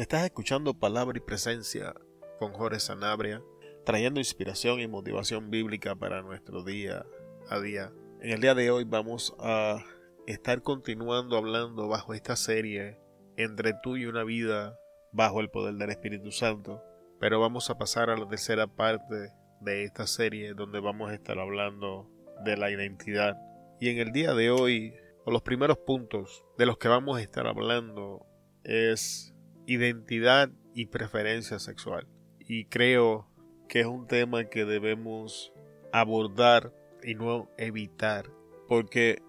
Estás escuchando Palabra y Presencia con Jorge Sanabria, trayendo inspiración y motivación bíblica para nuestro día a día. En el día de hoy vamos a estar continuando hablando bajo esta serie entre tú y una vida bajo el poder del Espíritu Santo. Pero vamos a pasar a la tercera parte de esta serie donde vamos a estar hablando de la identidad. Y en el día de hoy, los primeros puntos de los que vamos a estar hablando es identidad y preferencia sexual. Y creo que es un tema que debemos abordar y no evitar, porque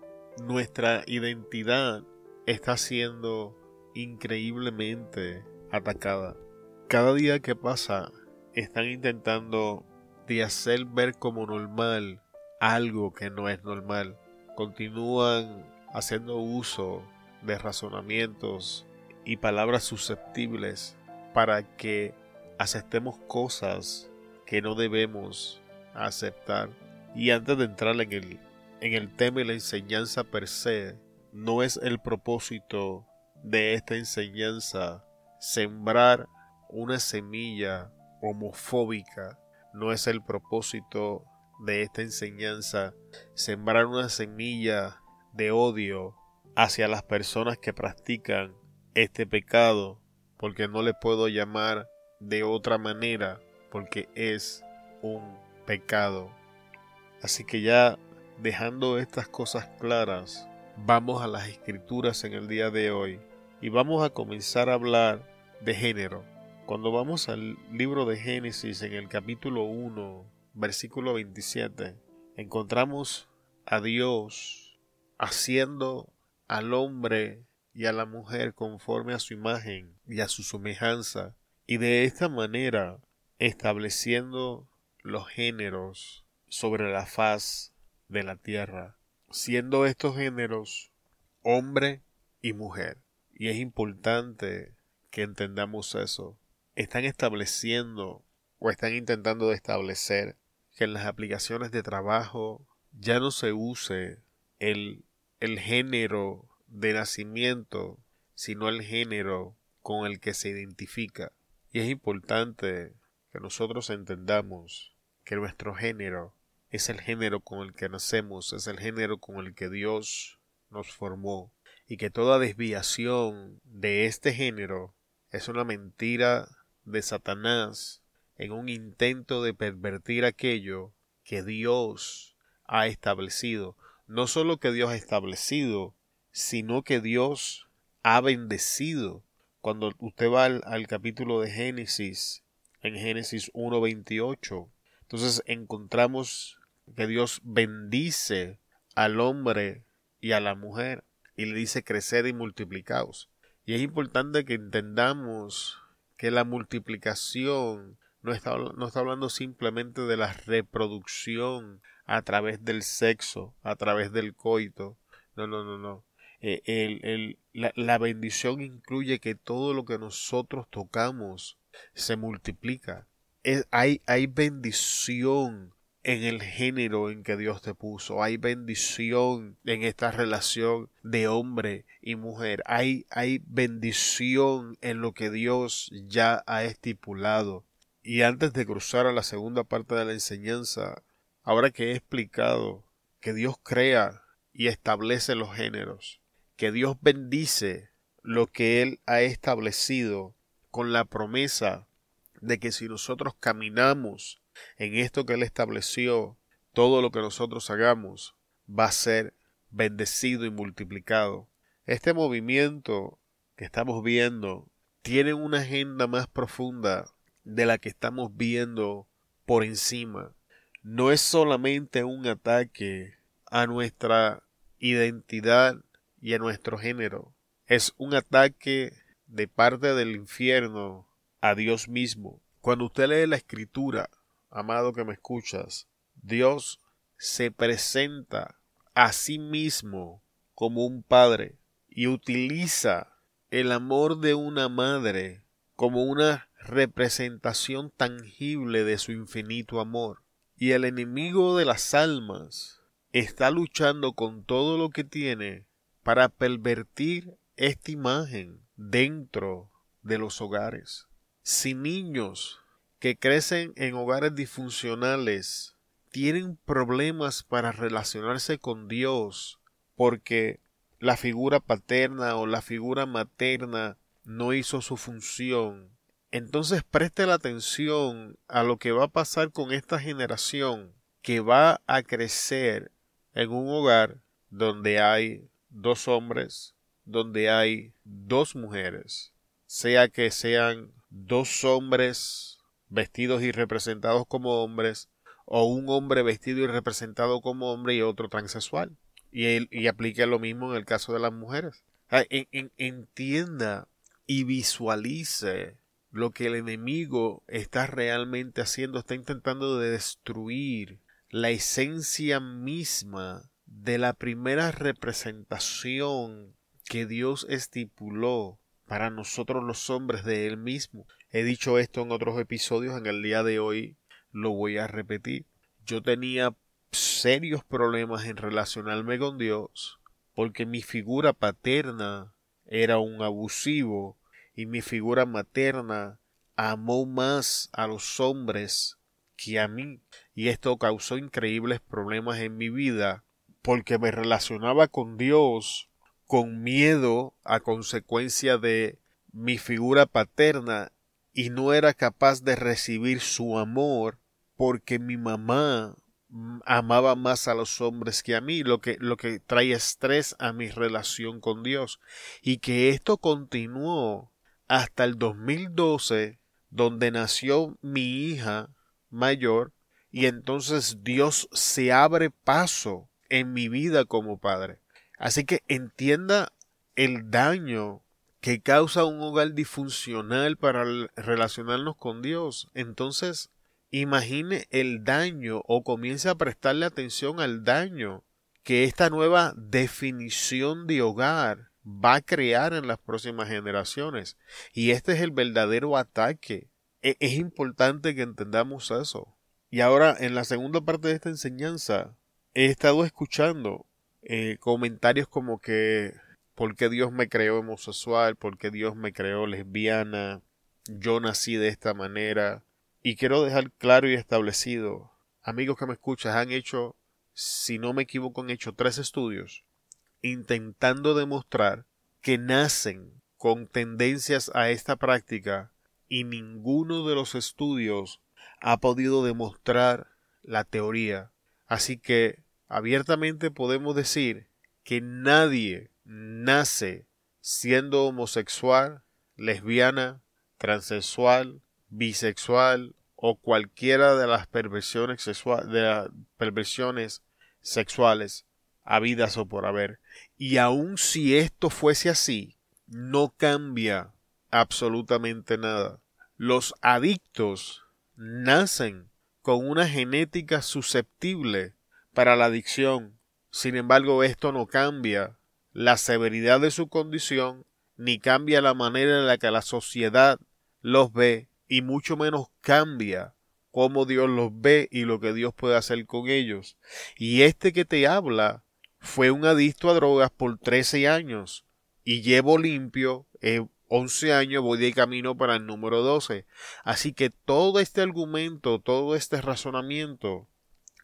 nuestra identidad está siendo increíblemente atacada. Cada día que pasa están intentando de hacer ver como normal algo que no es normal. Continúan haciendo uso de razonamientos y palabras susceptibles para que aceptemos cosas que no debemos aceptar. Y antes de entrar en el, en el tema y la enseñanza per se, no es el propósito de esta enseñanza sembrar una semilla homofóbica. No es el propósito de esta enseñanza sembrar una semilla de odio hacia las personas que practican este pecado, porque no le puedo llamar de otra manera, porque es un pecado. Así que ya dejando estas cosas claras, vamos a las escrituras en el día de hoy y vamos a comenzar a hablar de género. Cuando vamos al libro de Génesis en el capítulo 1, versículo 27, encontramos a Dios haciendo al hombre y a la mujer conforme a su imagen y a su semejanza, y de esta manera estableciendo los géneros sobre la faz de la tierra, siendo estos géneros hombre y mujer. Y es importante que entendamos eso. Están estableciendo o están intentando establecer que en las aplicaciones de trabajo ya no se use el, el género de nacimiento, sino el género con el que se identifica. Y es importante que nosotros entendamos que nuestro género es el género con el que nacemos, es el género con el que Dios nos formó, y que toda desviación de este género es una mentira de Satanás en un intento de pervertir aquello que Dios ha establecido. No solo que Dios ha establecido, sino que Dios ha bendecido. Cuando usted va al, capítulo de Génesis, en Génesis 1.28, entonces encontramos que Dios bendice al hombre y a la mujer y le dice crecer y multiplicaos. Y es importante que entendamos que la multiplicación no está, no está hablando simplemente de la reproducción a través del sexo, a través del coito. No, no, no, no. Eh, la, bendición incluye que todo lo que nosotros tocamos se multiplica. hay, hay bendición en el género en que Dios te puso. Hay bendición en esta relación de hombre y mujer. Hay, hay bendición en lo que Dios ya ha estipulado. Y antes de cruzar a la segunda parte de la enseñanza, ahora que he explicado que Dios crea y establece los géneros, que Dios bendice lo que Él ha establecido con la promesa de que si nosotros caminamos en esto que Él estableció, todo lo que nosotros hagamos va a ser bendecido y multiplicado. Este movimiento que estamos viendo tiene una agenda más profunda de la que estamos viendo por encima. No es solamente un ataque a nuestra identidad y a nuestro género. Es un ataque de parte del infierno a Dios mismo. Cuando usted lee la escritura, amado que me escuchas, Dios se presenta a sí mismo como un padre y utiliza el amor de una madre como una representación tangible de su infinito amor. Y el enemigo de las almas está luchando con todo lo que tiene para pervertir esta imagen dentro de los hogares. Si niños que crecen en hogares disfuncionales tienen problemas para relacionarse con Dios porque la figura paterna o la figura materna no hizo su función, entonces preste la atención a lo que va a pasar con esta generación que va a crecer en un hogar donde hay dos hombres, donde hay dos mujeres, sea que sean dos hombres vestidos y representados como hombres, o un hombre vestido y representado como hombre y otro transexual. Y, aplique lo mismo en el caso de las mujeres. entienda y visualice lo que el enemigo está realmente haciendo, está intentando destruir la esencia misma de la primera representación que Dios estipuló para nosotros los hombres de Él mismo. He dicho esto en otros episodios, en el día de hoy lo voy a repetir. Yo tenía serios problemas en relacionarme con Dios porque mi figura paterna era un abusivo y mi figura materna amó más a los hombres que a mí y esto causó increíbles problemas en mi vida porque me relacionaba con Dios con miedo a consecuencia de mi figura paterna y no era capaz de recibir su amor porque mi mamá amaba más a los hombres que a mí, lo que, lo que trae estrés a mi relación con Dios. Y que esto continuó hasta el 2012, donde nació mi hija mayor, y entonces Dios se abre paso en mi vida como padre. Así que entienda el daño que causa un hogar disfuncional para relacionarnos con Dios. Entonces, imagine el daño o comience a prestarle atención al daño que esta nueva definición de hogar va a crear en las próximas generaciones. Y este es el verdadero ataque. E, es importante que entendamos eso. Y ahora, en la segunda parte de esta enseñanza, he estado escuchando eh, comentarios como que ¿por qué Dios me creó homosexual? ¿Por qué Dios me creó lesbiana? Yo nací de esta manera. Y quiero dejar claro y establecido, amigos que me escuchan, han hecho, si no me equivoco, han hecho tres estudios intentando demostrar que nacen con tendencias a esta práctica y ninguno de los estudios ha podido demostrar la teoría. Así que abiertamente podemos decir que nadie nace siendo homosexual, lesbiana, transexual, bisexual o cualquiera de las perversiones, sexuales habidas o por haber. Y aun si esto fuese así, no cambia absolutamente nada. Los adictos nacen con una genética susceptible para la adicción. Sin embargo, esto no cambia la severidad de su condición, ni cambia la manera en la que la sociedad los ve, y mucho menos cambia cómo Dios los ve y lo que Dios puede hacer con ellos. Y este que te habla fue un adicto a drogas por 13 años y llevo limpio 11 años, voy de camino para el número 12. Así que todo este argumento, todo este razonamiento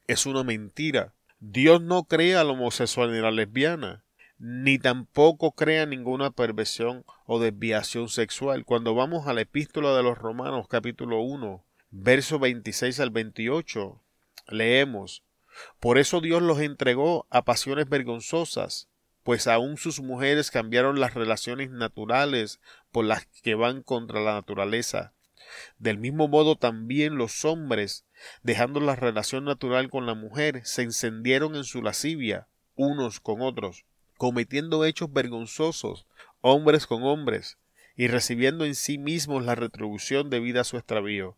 es una mentira. Dios no crea la homosexual ni la lesbiana, ni tampoco crea ninguna perversión o desviación sexual. Cuando vamos a la epístola de los Romanos capítulo 1, verso 26 al 28, leemos por eso Dios los entregó a pasiones vergonzosas, pues aun sus mujeres cambiaron las relaciones naturales por las que van contra la naturaleza. Del mismo modo también los hombres, dejando la relación natural con la mujer, se encendieron en su lascivia unos con otros, cometiendo hechos vergonzosos, hombres con hombres, y recibiendo en sí mismos la retribución debida a su extravío.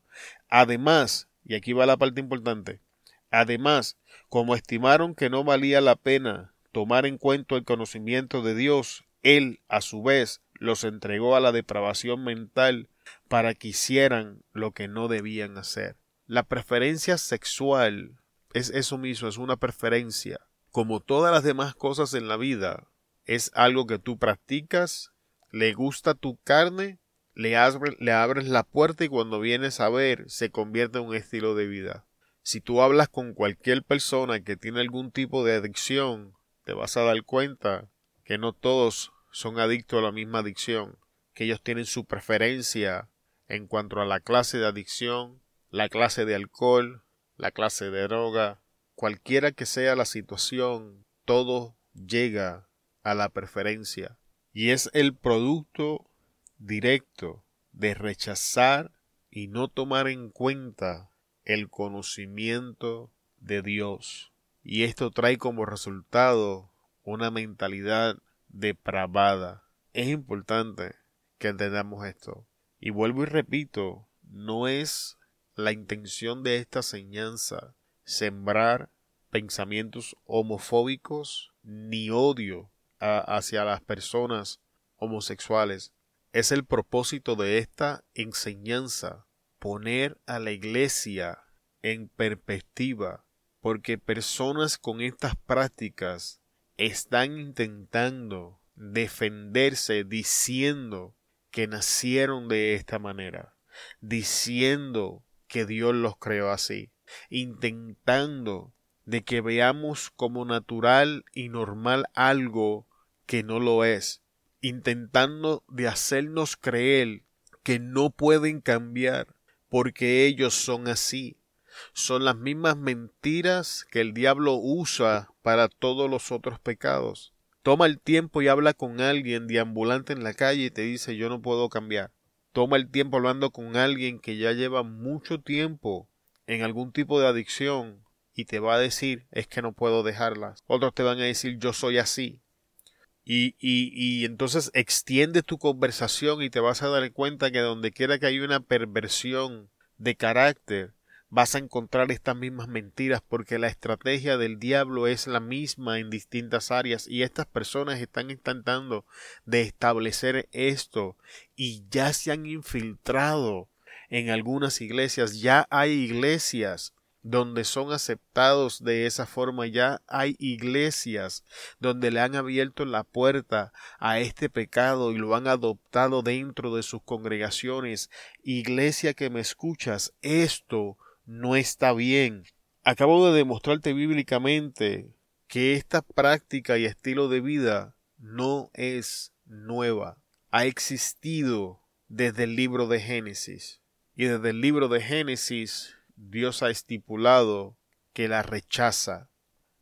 Además, y aquí va la parte importante, además, como estimaron que no valía la pena tomar en cuenta el conocimiento de Dios, Él, a su vez, los entregó a la depravación mental para que hicieran lo que no debían hacer. La preferencia sexual es eso mismo, es una preferencia. Como todas las demás cosas en la vida, es algo que tú practicas, le gusta tu carne, le, le abres la puerta y cuando vienes a ver se convierte en un estilo de vida. Si tú hablas con cualquier persona que tiene algún tipo de adicción, te vas a dar cuenta que no todos son adictos a la misma adicción, que ellos tienen su preferencia en cuanto a la clase de adicción, la clase de alcohol, la clase de droga, cualquiera que sea la situación, todo llega a la preferencia y es el producto directo de rechazar y no tomar en cuenta el conocimiento de Dios. Y esto trae como resultado una mentalidad depravada. Es importante que entendamos esto. Y vuelvo y repito, no es la intención de esta enseñanza sembrar pensamientos homofóbicos ni odio hacia las personas homosexuales. Es el propósito de esta enseñanza poner a la iglesia en perspectiva, porque personas con estas prácticas están intentando defenderse diciendo que nacieron de esta manera, diciendo que Dios los creó así, intentando de que veamos como natural y normal algo que no lo es, intentando de hacernos creer que no pueden cambiar porque ellos son así. Son las mismas mentiras que el diablo usa para todos los otros pecados. Toma el tiempo y habla con alguien deambulante en la calle y te dice yo no puedo cambiar. Toma el tiempo hablando con alguien que ya lleva mucho tiempo en algún tipo de adicción y te va a decir es que no puedo dejarlas. Otros te van a decir yo soy así. Y, y, y entonces extiende tu conversación y te vas a dar cuenta que donde quiera que hay una perversión de carácter, vas a encontrar estas mismas mentiras porque la estrategia del diablo es la misma en distintas áreas y estas personas están intentando de establecer esto y ya se han infiltrado en algunas iglesias, ya hay iglesias donde son aceptados de esa forma. Ya hay iglesias donde le han abierto la puerta a este pecado y lo han adoptado dentro de sus congregaciones. Iglesia que me escuchas, esto no está bien. Acabo de demostrarte bíblicamente que esta práctica y estilo de vida no es nueva. Ha existido desde el libro de Génesis. Y desde el libro de Génesis Dios ha estipulado que la rechaza,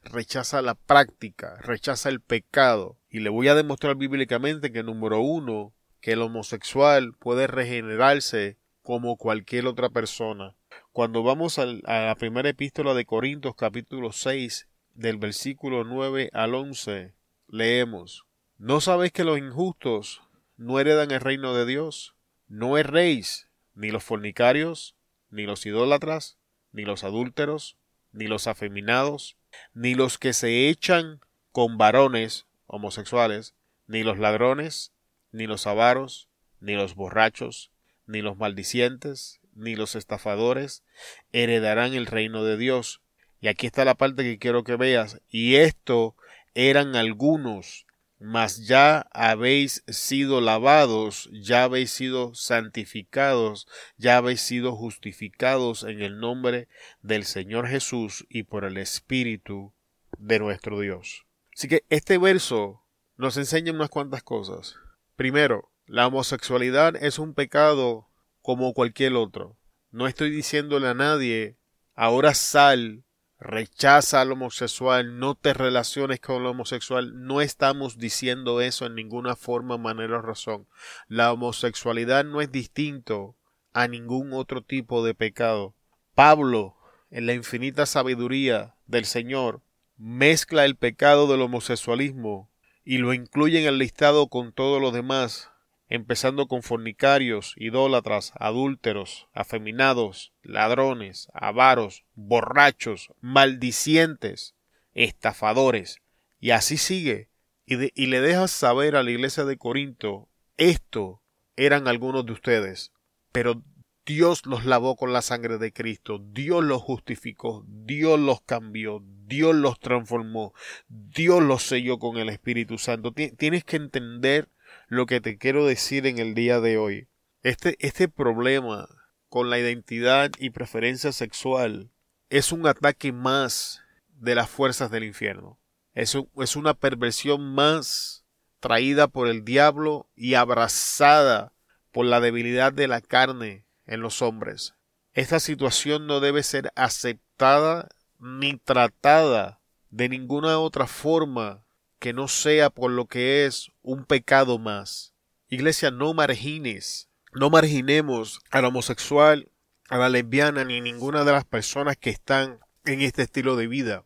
rechaza la práctica, rechaza el pecado. Y le voy a demostrar bíblicamente que número uno, que el homosexual puede regenerarse como cualquier otra persona. Cuando vamos a la primera epístola de Corintios capítulo 6 del versículo 9 al 11, leemos, ¿No sabéis que los injustos no heredan el reino de Dios? No erréis, ni los fornicarios, ni los idólatras, ni los adúlteros, ni los afeminados, ni los que se echan con varones homosexuales, ni los ladrones, ni los avaros, ni los borrachos, ni los maldicientes, ni los estafadores, heredarán el reino de Dios. Y aquí está la parte que quiero que veas. Y esto eran algunos mas ya habéis sido lavados, ya habéis sido santificados, ya habéis sido justificados en el nombre del Señor Jesús y por el Espíritu de nuestro Dios. Así que este verso nos enseña unas cuantas cosas. Primero, la homosexualidad es un pecado como cualquier otro. No estoy diciéndole a nadie ahora sal rechaza al homosexual, no te relaciones con el homosexual. No estamos diciendo eso en ninguna forma, manera o razón. La homosexualidad no es distinto a ningún otro tipo de pecado. Pablo, en la infinita sabiduría del Señor, mezcla el pecado del homosexualismo y lo incluye en el listado con todos los demás empezando con fornicarios, idólatras, adúlteros, afeminados, ladrones, avaros, borrachos, maldicientes, estafadores, y así sigue, y, y le dejas saber a la iglesia de Corinto, esto eran algunos de ustedes, pero Dios los lavó con la sangre de Cristo, Dios los justificó, Dios los cambió, Dios los transformó, Dios los selló con el Espíritu Santo. Tienes que entender lo que te quiero decir en el día de hoy Este, este problema con la identidad y preferencia sexual es un ataque más de las fuerzas del infierno. Es, es una perversión más traída por el diablo y abrazada por la debilidad de la carne en los hombres. Esta situación no debe ser aceptada ni tratada de ninguna otra forma que no sea por lo que es un pecado más. Iglesia, no margines, no marginemos al homosexual, a la lesbiana, ni ninguna de las personas que están en este estilo de vida,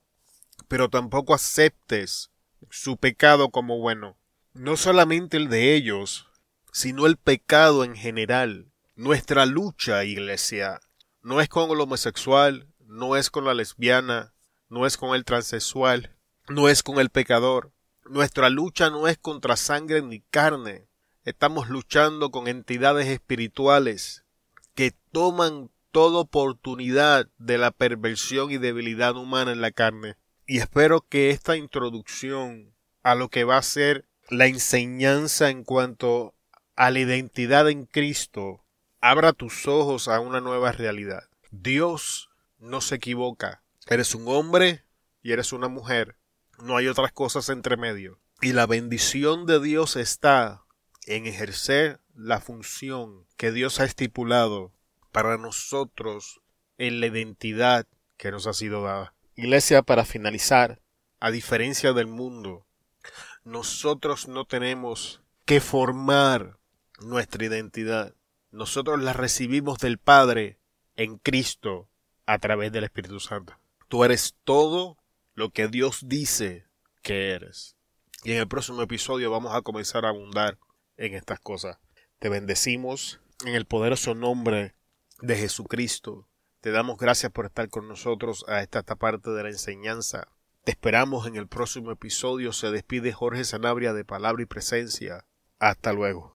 pero tampoco aceptes su pecado como bueno. No solamente el de ellos, sino el pecado en general. Nuestra lucha, iglesia, no es con el homosexual, no es con la lesbiana, no es con el transexual, no es con el pecador. Nuestra lucha no es contra sangre ni carne. Estamos luchando con entidades espirituales que toman toda oportunidad de la perversión y debilidad humana en la carne. Y espero que esta introducción a lo que va a ser la enseñanza en cuanto a la identidad en Cristo abra tus ojos a una nueva realidad. Dios no se equivoca. Eres un hombre y eres una mujer. No hay otras cosas entre medio. Y la bendición de Dios está en ejercer la función que Dios ha estipulado para nosotros en la identidad que nos ha sido dada. Iglesia, para finalizar, a diferencia del mundo, nosotros no tenemos que formar nuestra identidad. Nosotros la recibimos del Padre en Cristo a través del Espíritu Santo. Tú eres todo lo que Dios dice que eres. Y en el próximo episodio vamos a comenzar a abundar en estas cosas. Te bendecimos en el poderoso nombre de Jesucristo. Te damos gracias por estar con nosotros a esta, esta parte de la enseñanza. Te esperamos en el próximo episodio. Se despide Jorge Sanabria de Palabra y Presencia. Hasta luego.